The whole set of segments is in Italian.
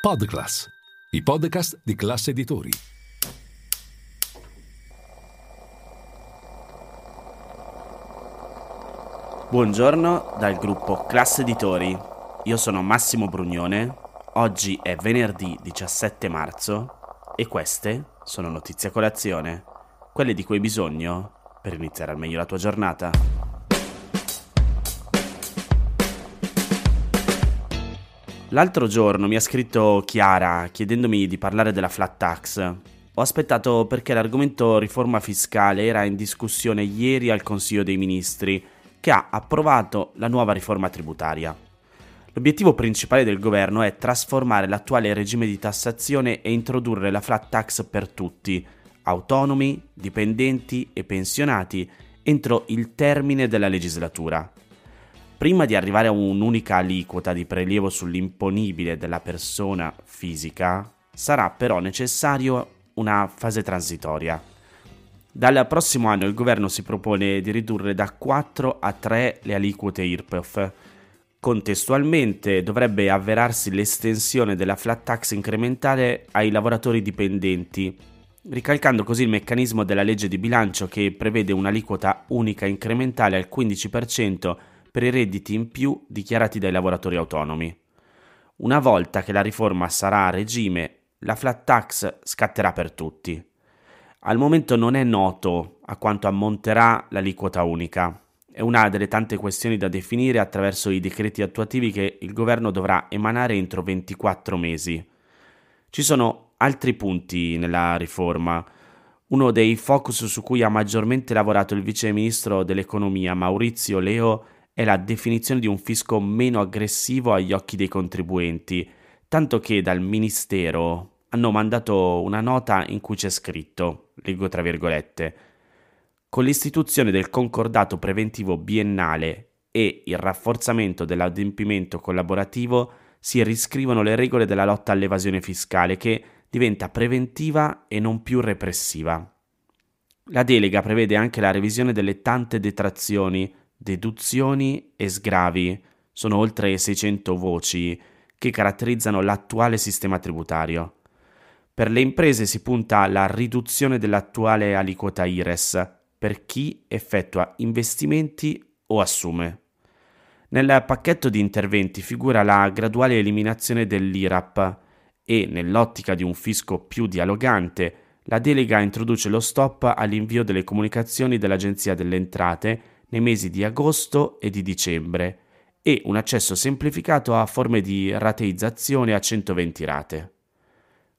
Podclass, i podcast di classe editori. Buongiorno dal gruppo Classe Editori. Io sono Massimo Brugnone. Oggi è venerdì 17 marzo e queste sono notizie a colazione, quelle di cui hai bisogno per iniziare al meglio la tua giornata. L'altro giorno mi ha scritto Chiara chiedendomi di parlare della flat tax. Ho aspettato perché l'argomento riforma fiscale era in discussione ieri al Consiglio dei Ministri, che ha approvato la nuova riforma tributaria. L'obiettivo principale del governo è trasformare l'attuale regime di tassazione e introdurre la flat tax per tutti, autonomi, dipendenti e pensionati, entro il termine della legislatura. Prima di arrivare a un'unica aliquota di prelievo sull'imponibile della persona fisica, sarà però necessario una fase transitoria. Dal prossimo anno il governo si propone di ridurre da 4 a 3 le aliquote IRPEF. Contestualmente dovrebbe avverarsi l'estensione della flat tax incrementale ai lavoratori dipendenti, ricalcando così il meccanismo della legge di bilancio che prevede un'aliquota unica incrementale al 15% per i redditi in più dichiarati dai lavoratori autonomi. Una volta che la riforma sarà a regime, la flat tax scatterà per tutti. Al momento non è noto a quanto ammonterà l'aliquota unica. È una delle tante questioni da definire attraverso i decreti attuativi che il governo dovrà emanare entro 24 mesi. Ci sono altri punti nella riforma. Uno dei focus su cui ha maggiormente lavorato il vice ministro dell'economia Maurizio Leo è la definizione di un fisco meno aggressivo agli occhi dei contribuenti, tanto che dal Ministero hanno mandato una nota in cui c'è scritto, leggo tra virgolette, con l'istituzione del concordato preventivo biennale e il rafforzamento dell'adempimento collaborativo si riscrivono le regole della lotta all'evasione fiscale che diventa preventiva e non più repressiva. La delega prevede anche la revisione delle tante detrazioni deduzioni e sgravi sono oltre 600 voci che caratterizzano l'attuale sistema tributario. Per le imprese si punta alla riduzione dell'attuale aliquota IRES per chi effettua investimenti o assume. Nel pacchetto di interventi figura la graduale eliminazione dell'IRAP e, nell'ottica di un fisco più dialogante, la delega introduce lo stop all'invio delle comunicazioni dell'Agenzia delle Entrate nei mesi di agosto e di dicembre e un accesso semplificato a forme di rateizzazione a 120 rate.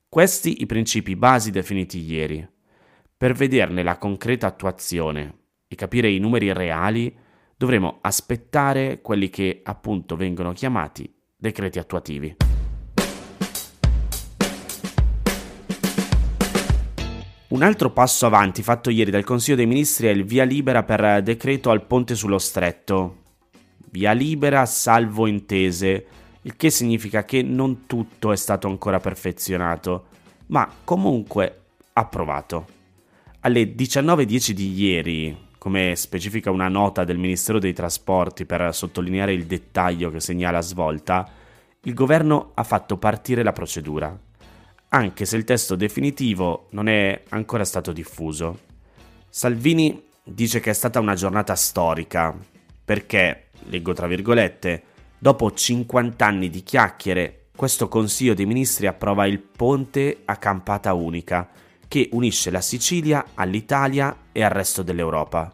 Questi i principi basi definiti ieri. Per vederne la concreta attuazione e capire i numeri reali, dovremo aspettare quelli che appunto vengono chiamati decreti attuativi. Un altro passo avanti fatto ieri dal Consiglio dei Ministri è il via libera per decreto al ponte sullo stretto. Via libera salvo intese, il che significa che non tutto è stato ancora perfezionato, ma comunque approvato. Alle 19.10 di ieri, come specifica una nota del Ministero dei Trasporti per sottolineare il dettaglio che segnala svolta, il governo ha fatto partire la procedura anche se il testo definitivo non è ancora stato diffuso. Salvini dice che è stata una giornata storica, perché, leggo tra virgolette, dopo 50 anni di chiacchiere, questo Consiglio dei Ministri approva il ponte a campata unica, che unisce la Sicilia all'Italia e al resto dell'Europa.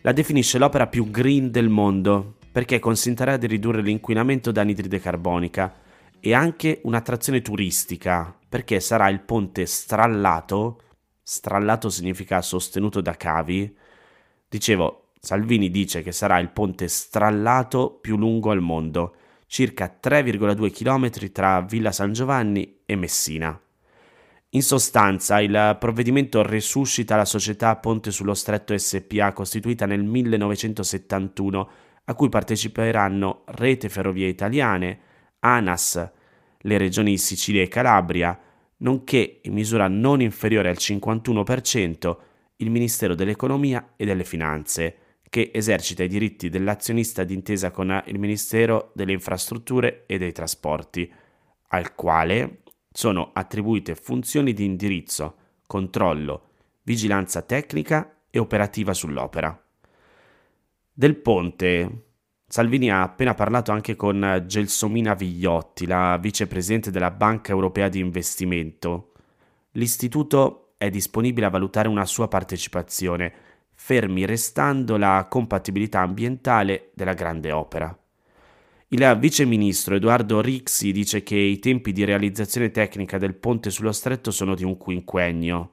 La definisce l'opera più green del mondo, perché consentirà di ridurre l'inquinamento da anidride carbonica e anche un'attrazione turistica, perché sarà il ponte strallato, strallato significa sostenuto da cavi, dicevo, Salvini dice che sarà il ponte strallato più lungo al mondo, circa 3,2 km tra Villa San Giovanni e Messina. In sostanza, il provvedimento resuscita la società Ponte sullo Stretto SPA costituita nel 1971, a cui parteciperanno Rete Ferrovie Italiane, ANAS, le regioni Sicilia e Calabria, nonché in misura non inferiore al 51% il Ministero dell'Economia e delle Finanze, che esercita i diritti dell'azionista d'intesa con il Ministero delle Infrastrutture e dei Trasporti, al quale sono attribuite funzioni di indirizzo, controllo, vigilanza tecnica e operativa sull'opera. Del ponte Salvini ha appena parlato anche con Gelsomina Vigliotti, la vicepresidente della Banca Europea di Investimento. L'istituto è disponibile a valutare una sua partecipazione, fermi restando la compatibilità ambientale della grande opera. Il vice ministro Edoardo Rixi dice che i tempi di realizzazione tecnica del ponte sullo stretto sono di un quinquennio.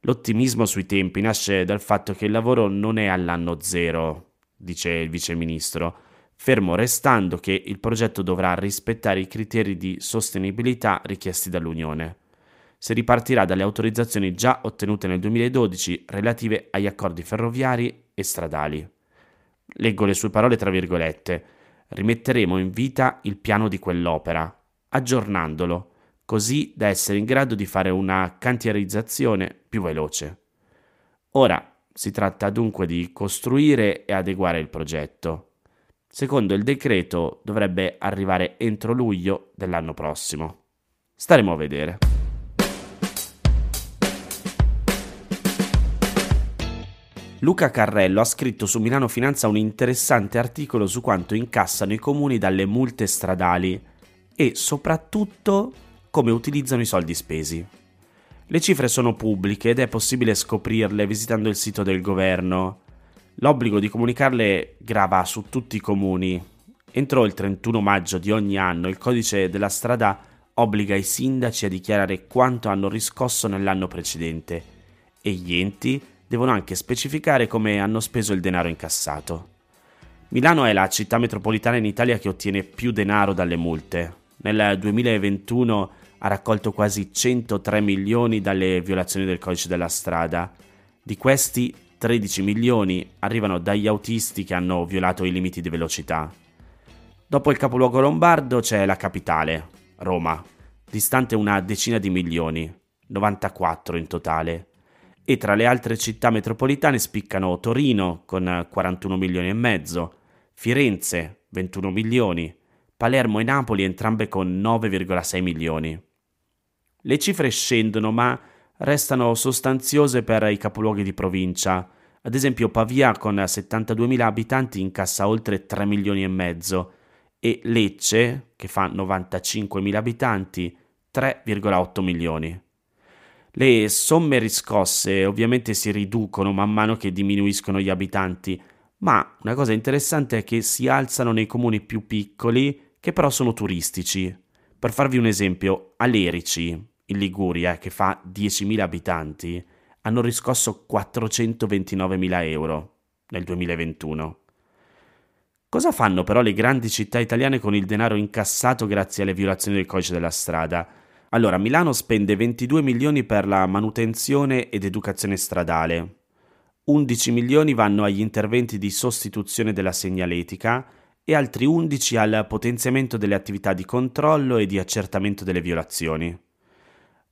L'ottimismo sui tempi nasce dal fatto che il lavoro non è all'anno zero, dice il vice ministro, fermo restando che il progetto dovrà rispettare i criteri di sostenibilità richiesti dall'Unione. Si ripartirà dalle autorizzazioni già ottenute nel 2012 relative agli accordi ferroviari e stradali. Leggo le sue parole tra virgolette rimetteremo in vita il piano di quell'opera, aggiornandolo, così da essere in grado di fare una cantierizzazione più veloce. Ora si tratta dunque di costruire e adeguare il progetto. Secondo il decreto dovrebbe arrivare entro luglio dell'anno prossimo. Staremo a vedere. Luca Carrello ha scritto su Milano Finanza un interessante articolo su quanto incassano i comuni dalle multe stradali e soprattutto come utilizzano i soldi spesi. Le cifre sono pubbliche ed è possibile scoprirle visitando il sito del governo. L'obbligo di comunicarle grava su tutti i comuni. Entro il 31 maggio di ogni anno il codice della strada obbliga i sindaci a dichiarare quanto hanno riscosso nell'anno precedente e gli enti devono anche specificare come hanno speso il denaro incassato. Milano è la città metropolitana in Italia che ottiene più denaro dalle multe. Nel 2021 ha raccolto quasi 103 milioni dalle violazioni del codice della strada. Di questi 13 milioni arrivano dagli autisti che hanno violato i limiti di velocità. Dopo il capoluogo lombardo c'è la capitale, Roma, distante una decina di milioni, 94 in totale e tra le altre città metropolitane spiccano Torino con 41 milioni e mezzo, Firenze 21 milioni, Palermo e Napoli entrambe con 9,6 milioni. Le cifre scendono ma restano sostanziose per i capoluoghi di provincia. Ad esempio Pavia con 72.000 abitanti incassa oltre 3 milioni e mezzo e Lecce, che fa 95.000 abitanti, 3,8 milioni. Le somme riscosse ovviamente si riducono man mano che diminuiscono gli abitanti, ma una cosa interessante è che si alzano nei comuni più piccoli che però sono turistici. Per farvi un esempio, a Lerici, in Liguria, che fa 10.000 abitanti, hanno riscosso 429.000 euro nel 2021. Cosa fanno però le grandi città italiane con il denaro incassato grazie alle violazioni del codice della strada? Allora, Milano spende 22 milioni per la manutenzione ed educazione stradale, 11 milioni vanno agli interventi di sostituzione della segnaletica e altri 11 al potenziamento delle attività di controllo e di accertamento delle violazioni.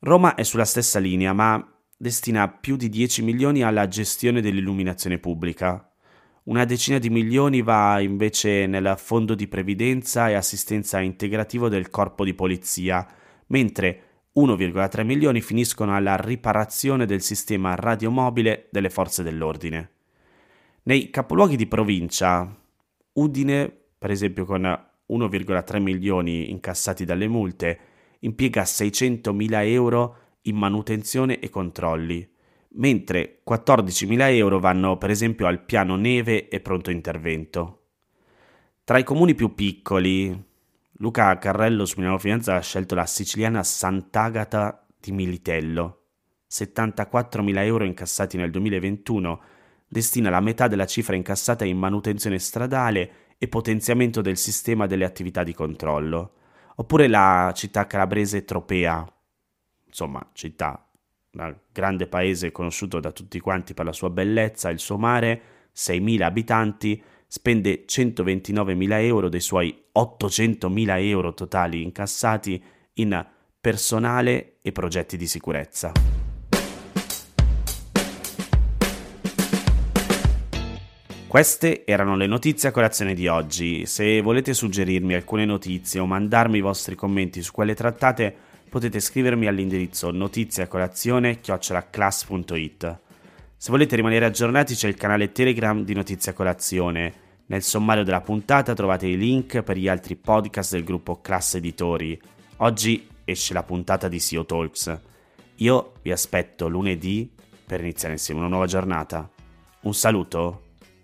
Roma è sulla stessa linea, ma destina più di 10 milioni alla gestione dell'illuminazione pubblica. Una decina di milioni va invece nel fondo di previdenza e assistenza integrativo del corpo di polizia, mentre 1,3 milioni finiscono alla riparazione del sistema radiomobile delle forze dell'ordine. Nei capoluoghi di provincia, Udine, per esempio con 1,3 milioni incassati dalle multe, impiega 600.000 euro in manutenzione e controlli, mentre 14.000 euro vanno per esempio al piano neve e pronto intervento. Tra i comuni più piccoli, Luca Carrello su Milano Finanza ha scelto la siciliana Sant'Agata di Militello. 74.000 euro incassati nel 2021, destina la metà della cifra incassata in manutenzione stradale e potenziamento del sistema delle attività di controllo. Oppure la città calabrese Tropea, insomma, città, un grande paese conosciuto da tutti quanti per la sua bellezza, il suo mare, 6.000 abitanti, spende 129.000 euro dei suoi 800.000 euro totali incassati in personale e progetti di sicurezza. Queste erano le notizie a colazione di oggi. Se volete suggerirmi alcune notizie o mandarmi i vostri commenti su quelle trattate, potete scrivermi all'indirizzo notiziacolazione.it. Se volete rimanere aggiornati c'è il canale Telegram di Notizia Colazione. Nel sommario della puntata trovate i link per gli altri podcast del gruppo Class Editori. Oggi esce la puntata di SEO Talks. Io vi aspetto lunedì per iniziare insieme una nuova giornata. Un saluto